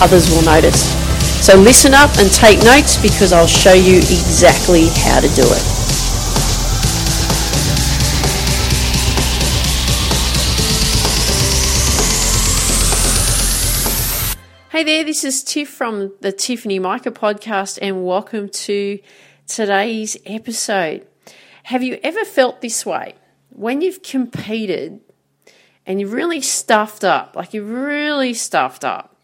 others will notice. So listen up and take notes because I'll show you exactly how to do it. Hey there, this is Tiff from the Tiffany Micah podcast, and welcome to today's episode. Have you ever felt this way? When you've competed and you've really stuffed up, like you've really stuffed up,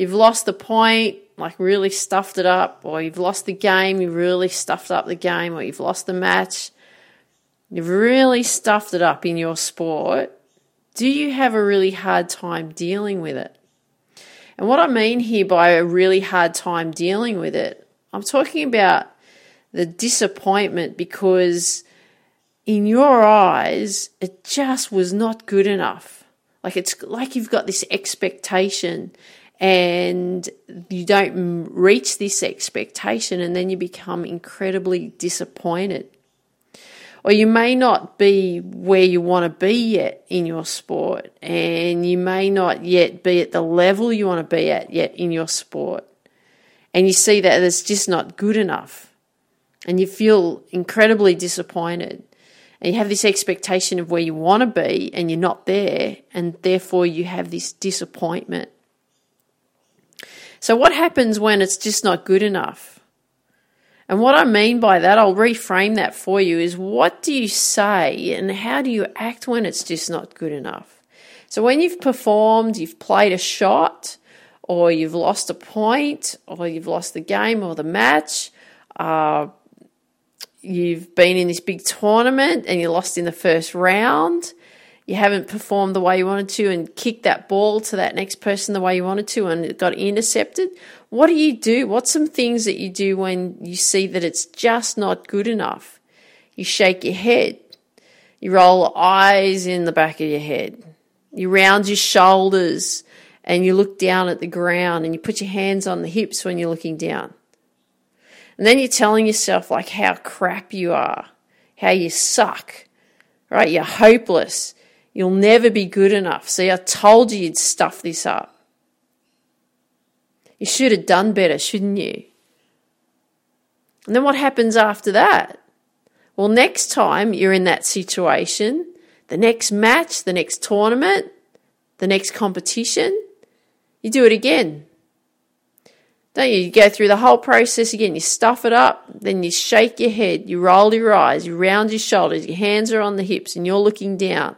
you've lost the point, like really stuffed it up, or you've lost the game, you really stuffed up the game, or you've lost the match, you've really stuffed it up in your sport, do you have a really hard time dealing with it? And what I mean here by a really hard time dealing with it, I'm talking about the disappointment because in your eyes, it just was not good enough. Like it's like you've got this expectation and you don't reach this expectation and then you become incredibly disappointed. Or you may not be where you want to be yet in your sport, and you may not yet be at the level you want to be at yet in your sport. And you see that it's just not good enough, and you feel incredibly disappointed. And you have this expectation of where you want to be, and you're not there, and therefore you have this disappointment. So, what happens when it's just not good enough? And what I mean by that, I'll reframe that for you, is what do you say and how do you act when it's just not good enough? So, when you've performed, you've played a shot, or you've lost a point, or you've lost the game or the match, uh, you've been in this big tournament and you lost in the first round, you haven't performed the way you wanted to and kicked that ball to that next person the way you wanted to and it got intercepted, what do you do? What's some things that you do when you see that it's just not good enough? You shake your head. You roll eyes in the back of your head. You round your shoulders and you look down at the ground and you put your hands on the hips when you're looking down. And then you're telling yourself like how crap you are, how you suck, right? You're hopeless. You'll never be good enough. See, I told you you'd stuff this up. You should have done better, shouldn't you? And then what happens after that? Well, next time you're in that situation, the next match, the next tournament, the next competition, you do it again. Don't you? You go through the whole process again. You stuff it up, then you shake your head, you roll your eyes, you round your shoulders, your hands are on the hips, and you're looking down.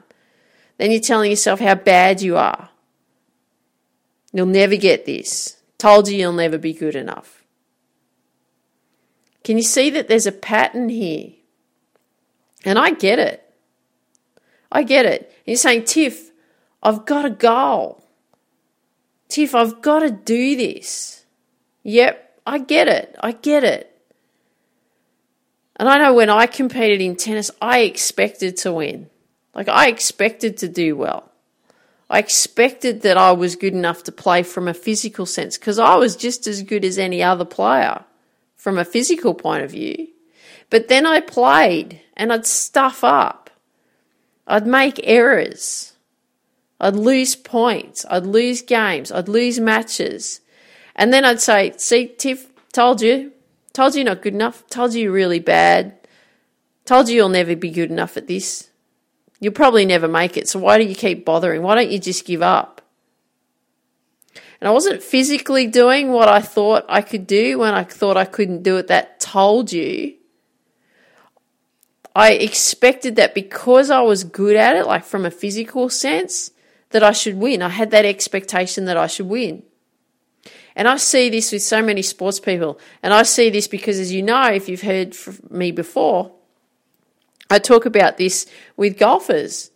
Then you're telling yourself how bad you are. You'll never get this. Told you you'll never be good enough. Can you see that there's a pattern here? And I get it. I get it. And you're saying, Tiff, I've got a goal. Tiff, I've got to do this. Yep, I get it. I get it. And I know when I competed in tennis, I expected to win. Like, I expected to do well. I expected that I was good enough to play from a physical sense because I was just as good as any other player from a physical point of view. But then I played and I'd stuff up. I'd make errors. I'd lose points. I'd lose games. I'd lose matches. And then I'd say, see, Tiff, told you. Told you not good enough. Told you really bad. Told you you'll never be good enough at this. You'll probably never make it. So why do you keep bothering? Why don't you just give up? And I wasn't physically doing what I thought I could do when I thought I couldn't do it. That told you. I expected that because I was good at it, like from a physical sense, that I should win. I had that expectation that I should win. And I see this with so many sports people. And I see this because, as you know, if you've heard me before, I talk about this with golfers.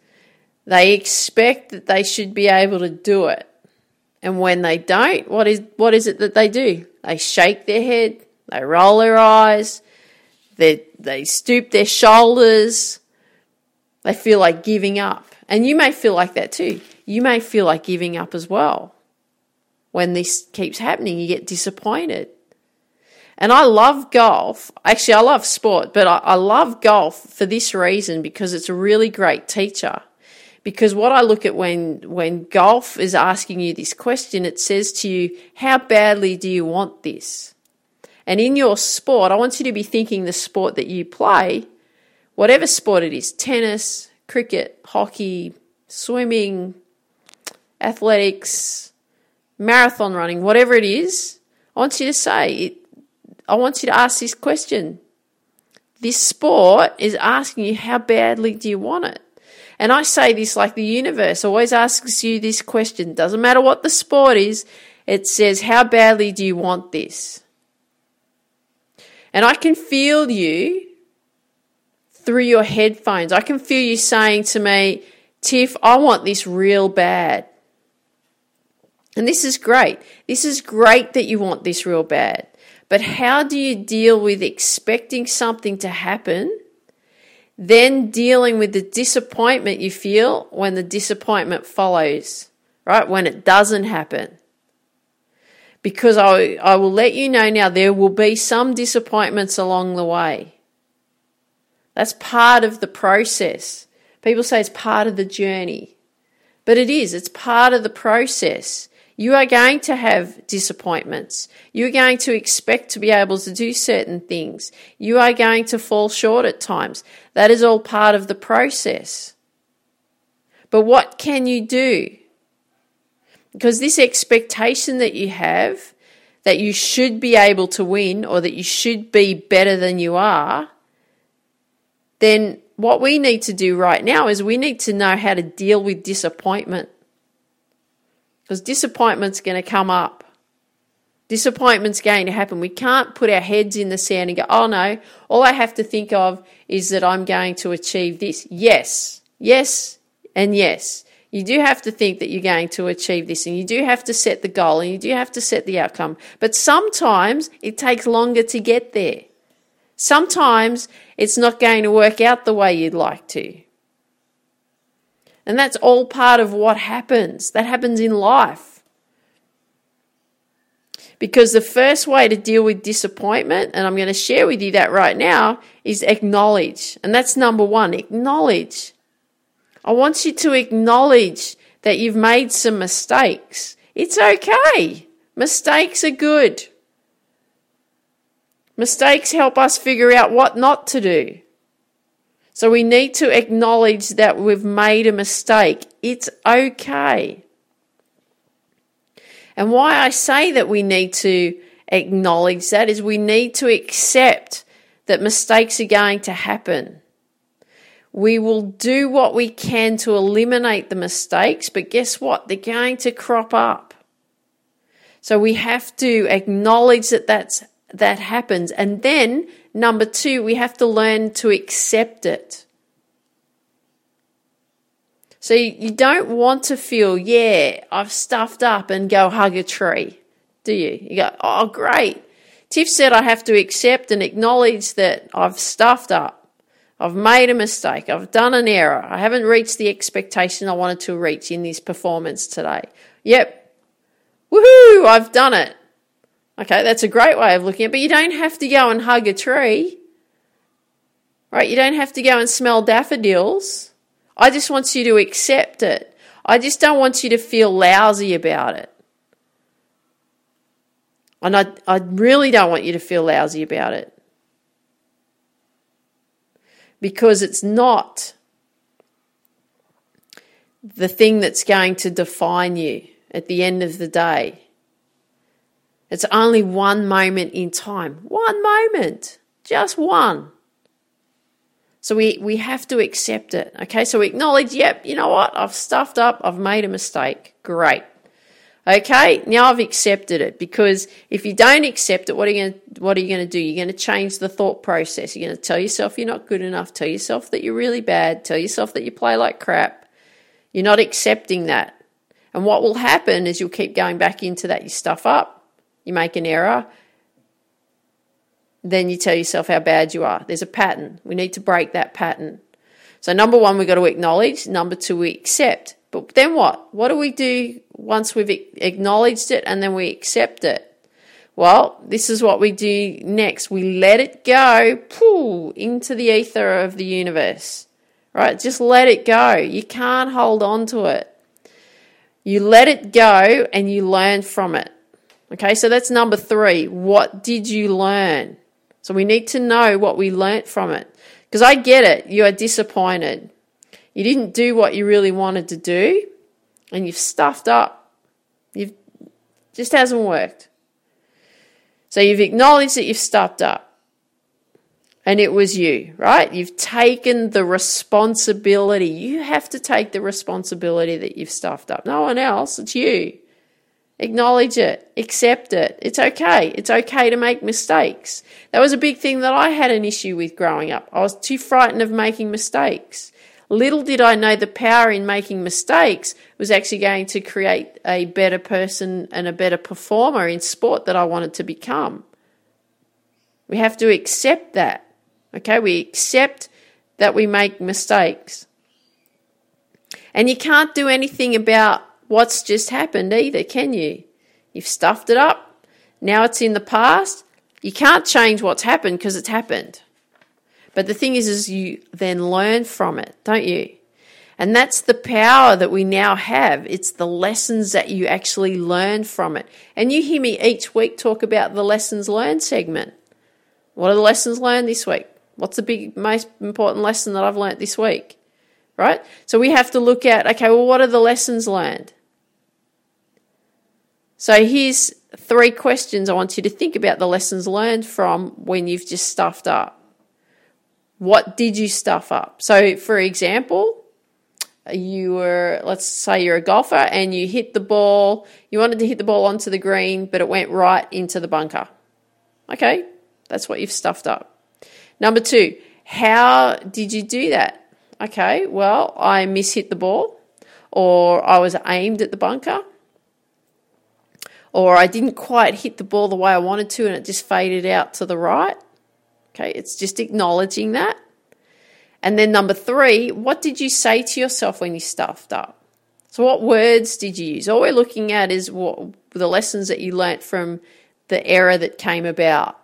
They expect that they should be able to do it. And when they don't, what is what is it that they do? They shake their head, they roll their eyes, they they stoop their shoulders, they feel like giving up. And you may feel like that too. You may feel like giving up as well. When this keeps happening, you get disappointed. And I love golf. Actually, I love sport, but I, I, love golf for this reason because it's a really great teacher. Because what I look at when, when golf is asking you this question, it says to you, how badly do you want this? And in your sport, I want you to be thinking the sport that you play, whatever sport it is tennis, cricket, hockey, swimming, athletics, marathon running, whatever it is, I want you to say, I want you to ask this question. This sport is asking you, how badly do you want it? And I say this like the universe always asks you this question. Doesn't matter what the sport is, it says, how badly do you want this? And I can feel you through your headphones. I can feel you saying to me, Tiff, I want this real bad. And this is great. This is great that you want this real bad. But how do you deal with expecting something to happen, then dealing with the disappointment you feel when the disappointment follows, right? When it doesn't happen. Because I, I will let you know now, there will be some disappointments along the way. That's part of the process. People say it's part of the journey, but it is, it's part of the process. You are going to have disappointments. You're going to expect to be able to do certain things. You are going to fall short at times. That is all part of the process. But what can you do? Because this expectation that you have that you should be able to win or that you should be better than you are, then what we need to do right now is we need to know how to deal with disappointment. Because disappointment's going to come up. Disappointment's going to happen. We can't put our heads in the sand and go, oh no, all I have to think of is that I'm going to achieve this. Yes, yes, and yes. You do have to think that you're going to achieve this and you do have to set the goal and you do have to set the outcome. But sometimes it takes longer to get there. Sometimes it's not going to work out the way you'd like to. And that's all part of what happens. That happens in life. Because the first way to deal with disappointment, and I'm going to share with you that right now, is acknowledge. And that's number one acknowledge. I want you to acknowledge that you've made some mistakes. It's okay. Mistakes are good. Mistakes help us figure out what not to do. So we need to acknowledge that we've made a mistake. It's okay. And why I say that we need to acknowledge that is we need to accept that mistakes are going to happen. We will do what we can to eliminate the mistakes, but guess what? They're going to crop up. So we have to acknowledge that that's, that happens. And then Number two, we have to learn to accept it. So you don't want to feel, yeah, I've stuffed up and go hug a tree, do you? You go, oh, great. Tiff said I have to accept and acknowledge that I've stuffed up. I've made a mistake. I've done an error. I haven't reached the expectation I wanted to reach in this performance today. Yep. Woohoo! I've done it. Okay, that's a great way of looking at it, but you don't have to go and hug a tree. Right? You don't have to go and smell daffodils. I just want you to accept it. I just don't want you to feel lousy about it. And I, I really don't want you to feel lousy about it. Because it's not the thing that's going to define you at the end of the day. It's only one moment in time. One moment. Just one. So we, we have to accept it. Okay, so we acknowledge, yep, you know what? I've stuffed up, I've made a mistake. Great. Okay, now I've accepted it because if you don't accept it, what are you going to, what are you going to do? You're going to change the thought process. You're going to tell yourself you're not good enough, tell yourself that you're really bad, tell yourself that you play like crap. You're not accepting that. And what will happen is you'll keep going back into that. You stuff up, you make an error, then you tell yourself how bad you are. There's a pattern. We need to break that pattern. So, number one, we've got to acknowledge. Number two, we accept. But then what? What do we do once we've acknowledged it and then we accept it? Well, this is what we do next. We let it go, pull into the ether of the universe. Right? Just let it go. You can't hold on to it. You let it go and you learn from it. Okay, so that's number three. What did you learn? So we need to know what we learnt from it. Because I get it, you are disappointed. You didn't do what you really wanted to do, and you've stuffed up. You've just hasn't worked. So you've acknowledged that you've stuffed up. And it was you, right? You've taken the responsibility. You have to take the responsibility that you've stuffed up. No one else, it's you. Acknowledge it, accept it. It's okay. It's okay to make mistakes. That was a big thing that I had an issue with growing up. I was too frightened of making mistakes. Little did I know the power in making mistakes was actually going to create a better person and a better performer in sport that I wanted to become. We have to accept that. Okay, we accept that we make mistakes. And you can't do anything about what's just happened either, can you? You've stuffed it up. Now it's in the past. You can't change what's happened because it's happened. But the thing is, is you then learn from it, don't you? And that's the power that we now have. It's the lessons that you actually learn from it. And you hear me each week talk about the lessons learned segment. What are the lessons learned this week? What's the big, most important lesson that I've learned this week? Right? So we have to look at, okay, well, what are the lessons learned? So here's three questions I want you to think about the lessons learned from when you've just stuffed up. What did you stuff up? So, for example, you were, let's say you're a golfer and you hit the ball, you wanted to hit the ball onto the green, but it went right into the bunker. Okay, that's what you've stuffed up. Number two, how did you do that? Okay, well, I mishit the ball, or I was aimed at the bunker, or I didn't quite hit the ball the way I wanted to and it just faded out to the right. Okay, it's just acknowledging that. And then number three, what did you say to yourself when you stuffed up? So, what words did you use? All we're looking at is what the lessons that you learnt from the error that came about.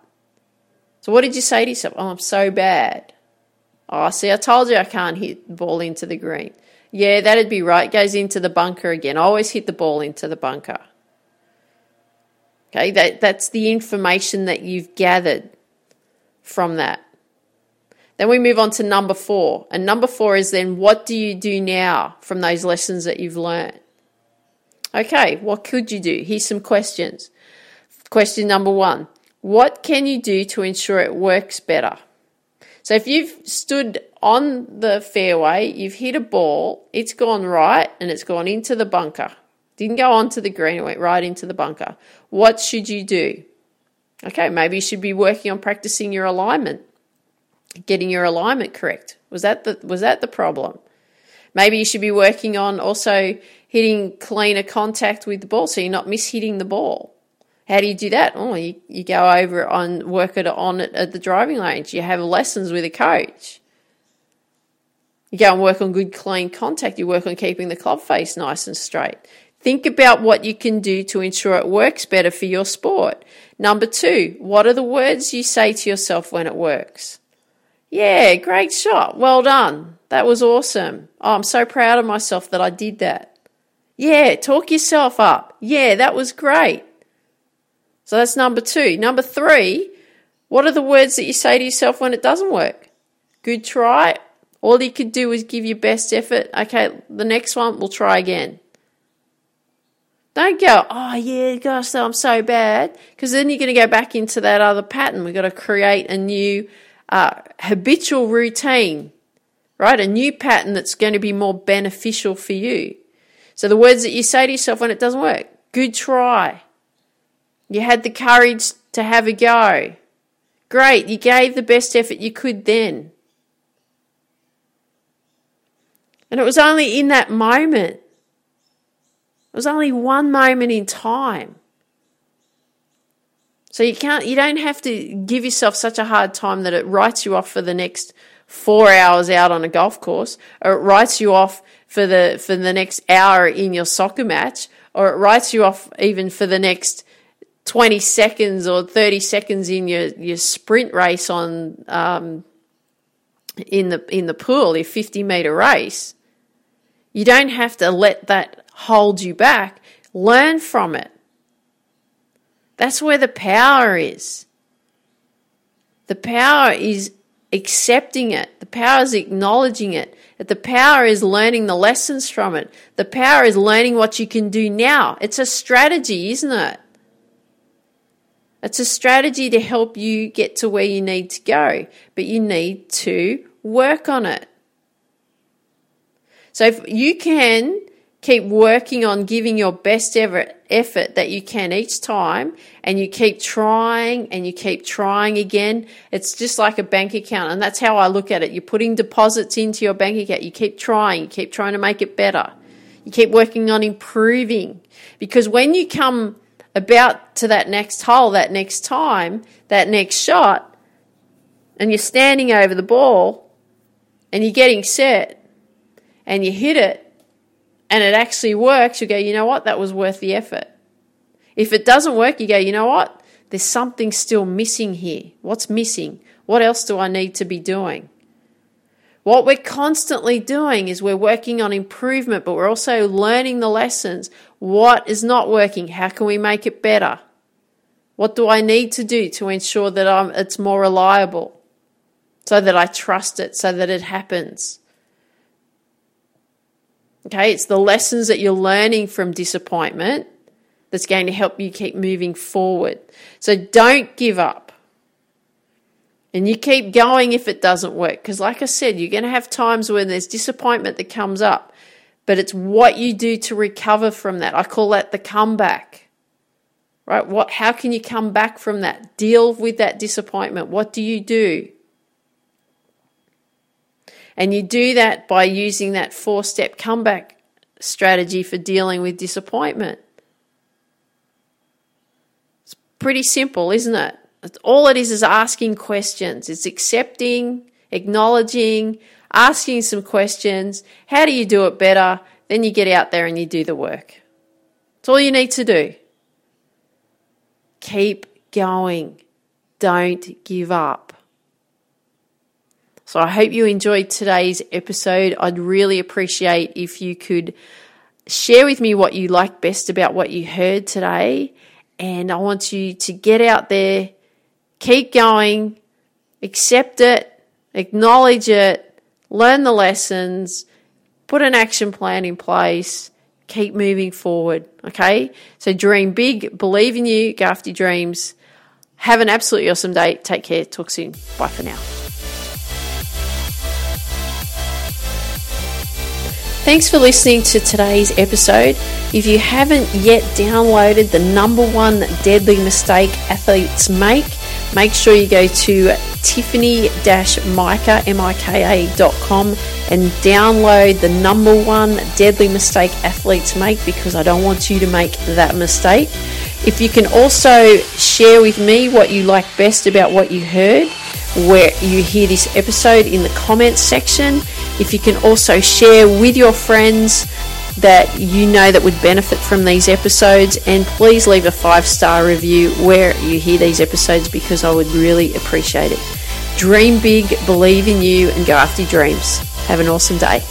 So, what did you say to yourself? Oh, I'm so bad. Oh, see, I told you I can't hit the ball into the green. Yeah, that'd be right. Goes into the bunker again. I always hit the ball into the bunker. Okay, that, that's the information that you've gathered from that. Then we move on to number four. And number four is then what do you do now from those lessons that you've learned? Okay, what could you do? Here's some questions. Question number one What can you do to ensure it works better? So if you've stood on the fairway, you've hit a ball, it's gone right and it's gone into the bunker. Didn't go onto the green, it went right into the bunker. What should you do? Okay, maybe you should be working on practicing your alignment, getting your alignment correct. Was that the was that the problem? Maybe you should be working on also hitting cleaner contact with the ball so you're not mishitting the ball. How do you do that? Oh, you, you go over on work it on it at the driving range. You have lessons with a coach. You go and work on good clean contact. You work on keeping the club face nice and straight. Think about what you can do to ensure it works better for your sport. Number two, what are the words you say to yourself when it works? Yeah, great shot. Well done. That was awesome. Oh, I'm so proud of myself that I did that. Yeah, talk yourself up. Yeah, that was great. So that's number two. Number three, what are the words that you say to yourself when it doesn't work? Good try. All you could do is give your best effort. Okay, the next one, we'll try again. Don't go, oh yeah, gosh, I'm so bad, because then you're going to go back into that other pattern. We've got to create a new uh, habitual routine, right? A new pattern that's going to be more beneficial for you. So the words that you say to yourself when it doesn't work, good try. You had the courage to have a go. Great, you gave the best effort you could then. And it was only in that moment It was only one moment in time. So you can't you don't have to give yourself such a hard time that it writes you off for the next 4 hours out on a golf course or it writes you off for the for the next hour in your soccer match or it writes you off even for the next 20 seconds or 30 seconds in your, your sprint race on um, in the in the pool, your 50 meter race. You don't have to let that hold you back. Learn from it. That's where the power is. The power is accepting it. The power is acknowledging it. The power is learning the lessons from it. The power is learning what you can do now. It's a strategy, isn't it? It's a strategy to help you get to where you need to go, but you need to work on it. So if you can keep working on giving your best ever effort that you can each time and you keep trying and you keep trying again. It's just like a bank account and that's how i look at it. You're putting deposits into your bank account. You keep trying. You keep trying to make it better. You keep working on improving. Because when you come about to that next hole, that next time, that next shot, and you're standing over the ball and you're getting set and you hit it and it actually works, you go, you know what, that was worth the effort. If it doesn't work, you go, you know what, there's something still missing here. What's missing? What else do I need to be doing? What we're constantly doing is we're working on improvement, but we're also learning the lessons. What is not working? How can we make it better? What do I need to do to ensure that I'm, it's more reliable? So that I trust it, so that it happens. Okay, it's the lessons that you're learning from disappointment that's going to help you keep moving forward. So don't give up. And you keep going if it doesn't work. Because, like I said, you're going to have times when there's disappointment that comes up, but it's what you do to recover from that. I call that the comeback. Right? What, how can you come back from that? Deal with that disappointment. What do you do? And you do that by using that four step comeback strategy for dealing with disappointment. It's pretty simple, isn't it? all it is is asking questions. It's accepting, acknowledging, asking some questions. How do you do it better? Then you get out there and you do the work. It's all you need to do. Keep going. Don't give up. So I hope you enjoyed today's episode. I'd really appreciate if you could share with me what you like best about what you heard today. And I want you to get out there keep going, accept it, acknowledge it, learn the lessons, put an action plan in place, keep moving forward. Okay? So dream big, believe in you, go after your dreams. Have an absolutely awesome day. Take care. Talk soon. Bye for now. Thanks for listening to today's episode. If you haven't yet downloaded the number one deadly mistake athletes make, make sure you go to tiffany-mika.com and download the number one deadly mistake athletes make because I don't want you to make that mistake. If you can also share with me what you like best about what you heard, where you hear this episode in the comments section. If you can also share with your friends that you know that would benefit from these episodes and please leave a five star review where you hear these episodes because I would really appreciate it. Dream big, believe in you, and go after your dreams. Have an awesome day.